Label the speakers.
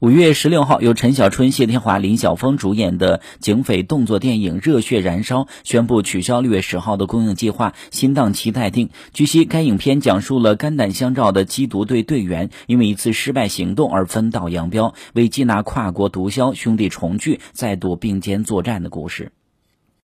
Speaker 1: 五月十六号，由陈小春、谢天华、林晓峰主演的警匪动作电影《热血燃烧》宣布取消六月十号的公映计划。新档期待定。据悉，该影片讲述了肝胆相照的缉毒队队员因为一次失败行动而分道扬镳，为缉拿跨国毒枭兄弟重聚，再度并肩作战的故事。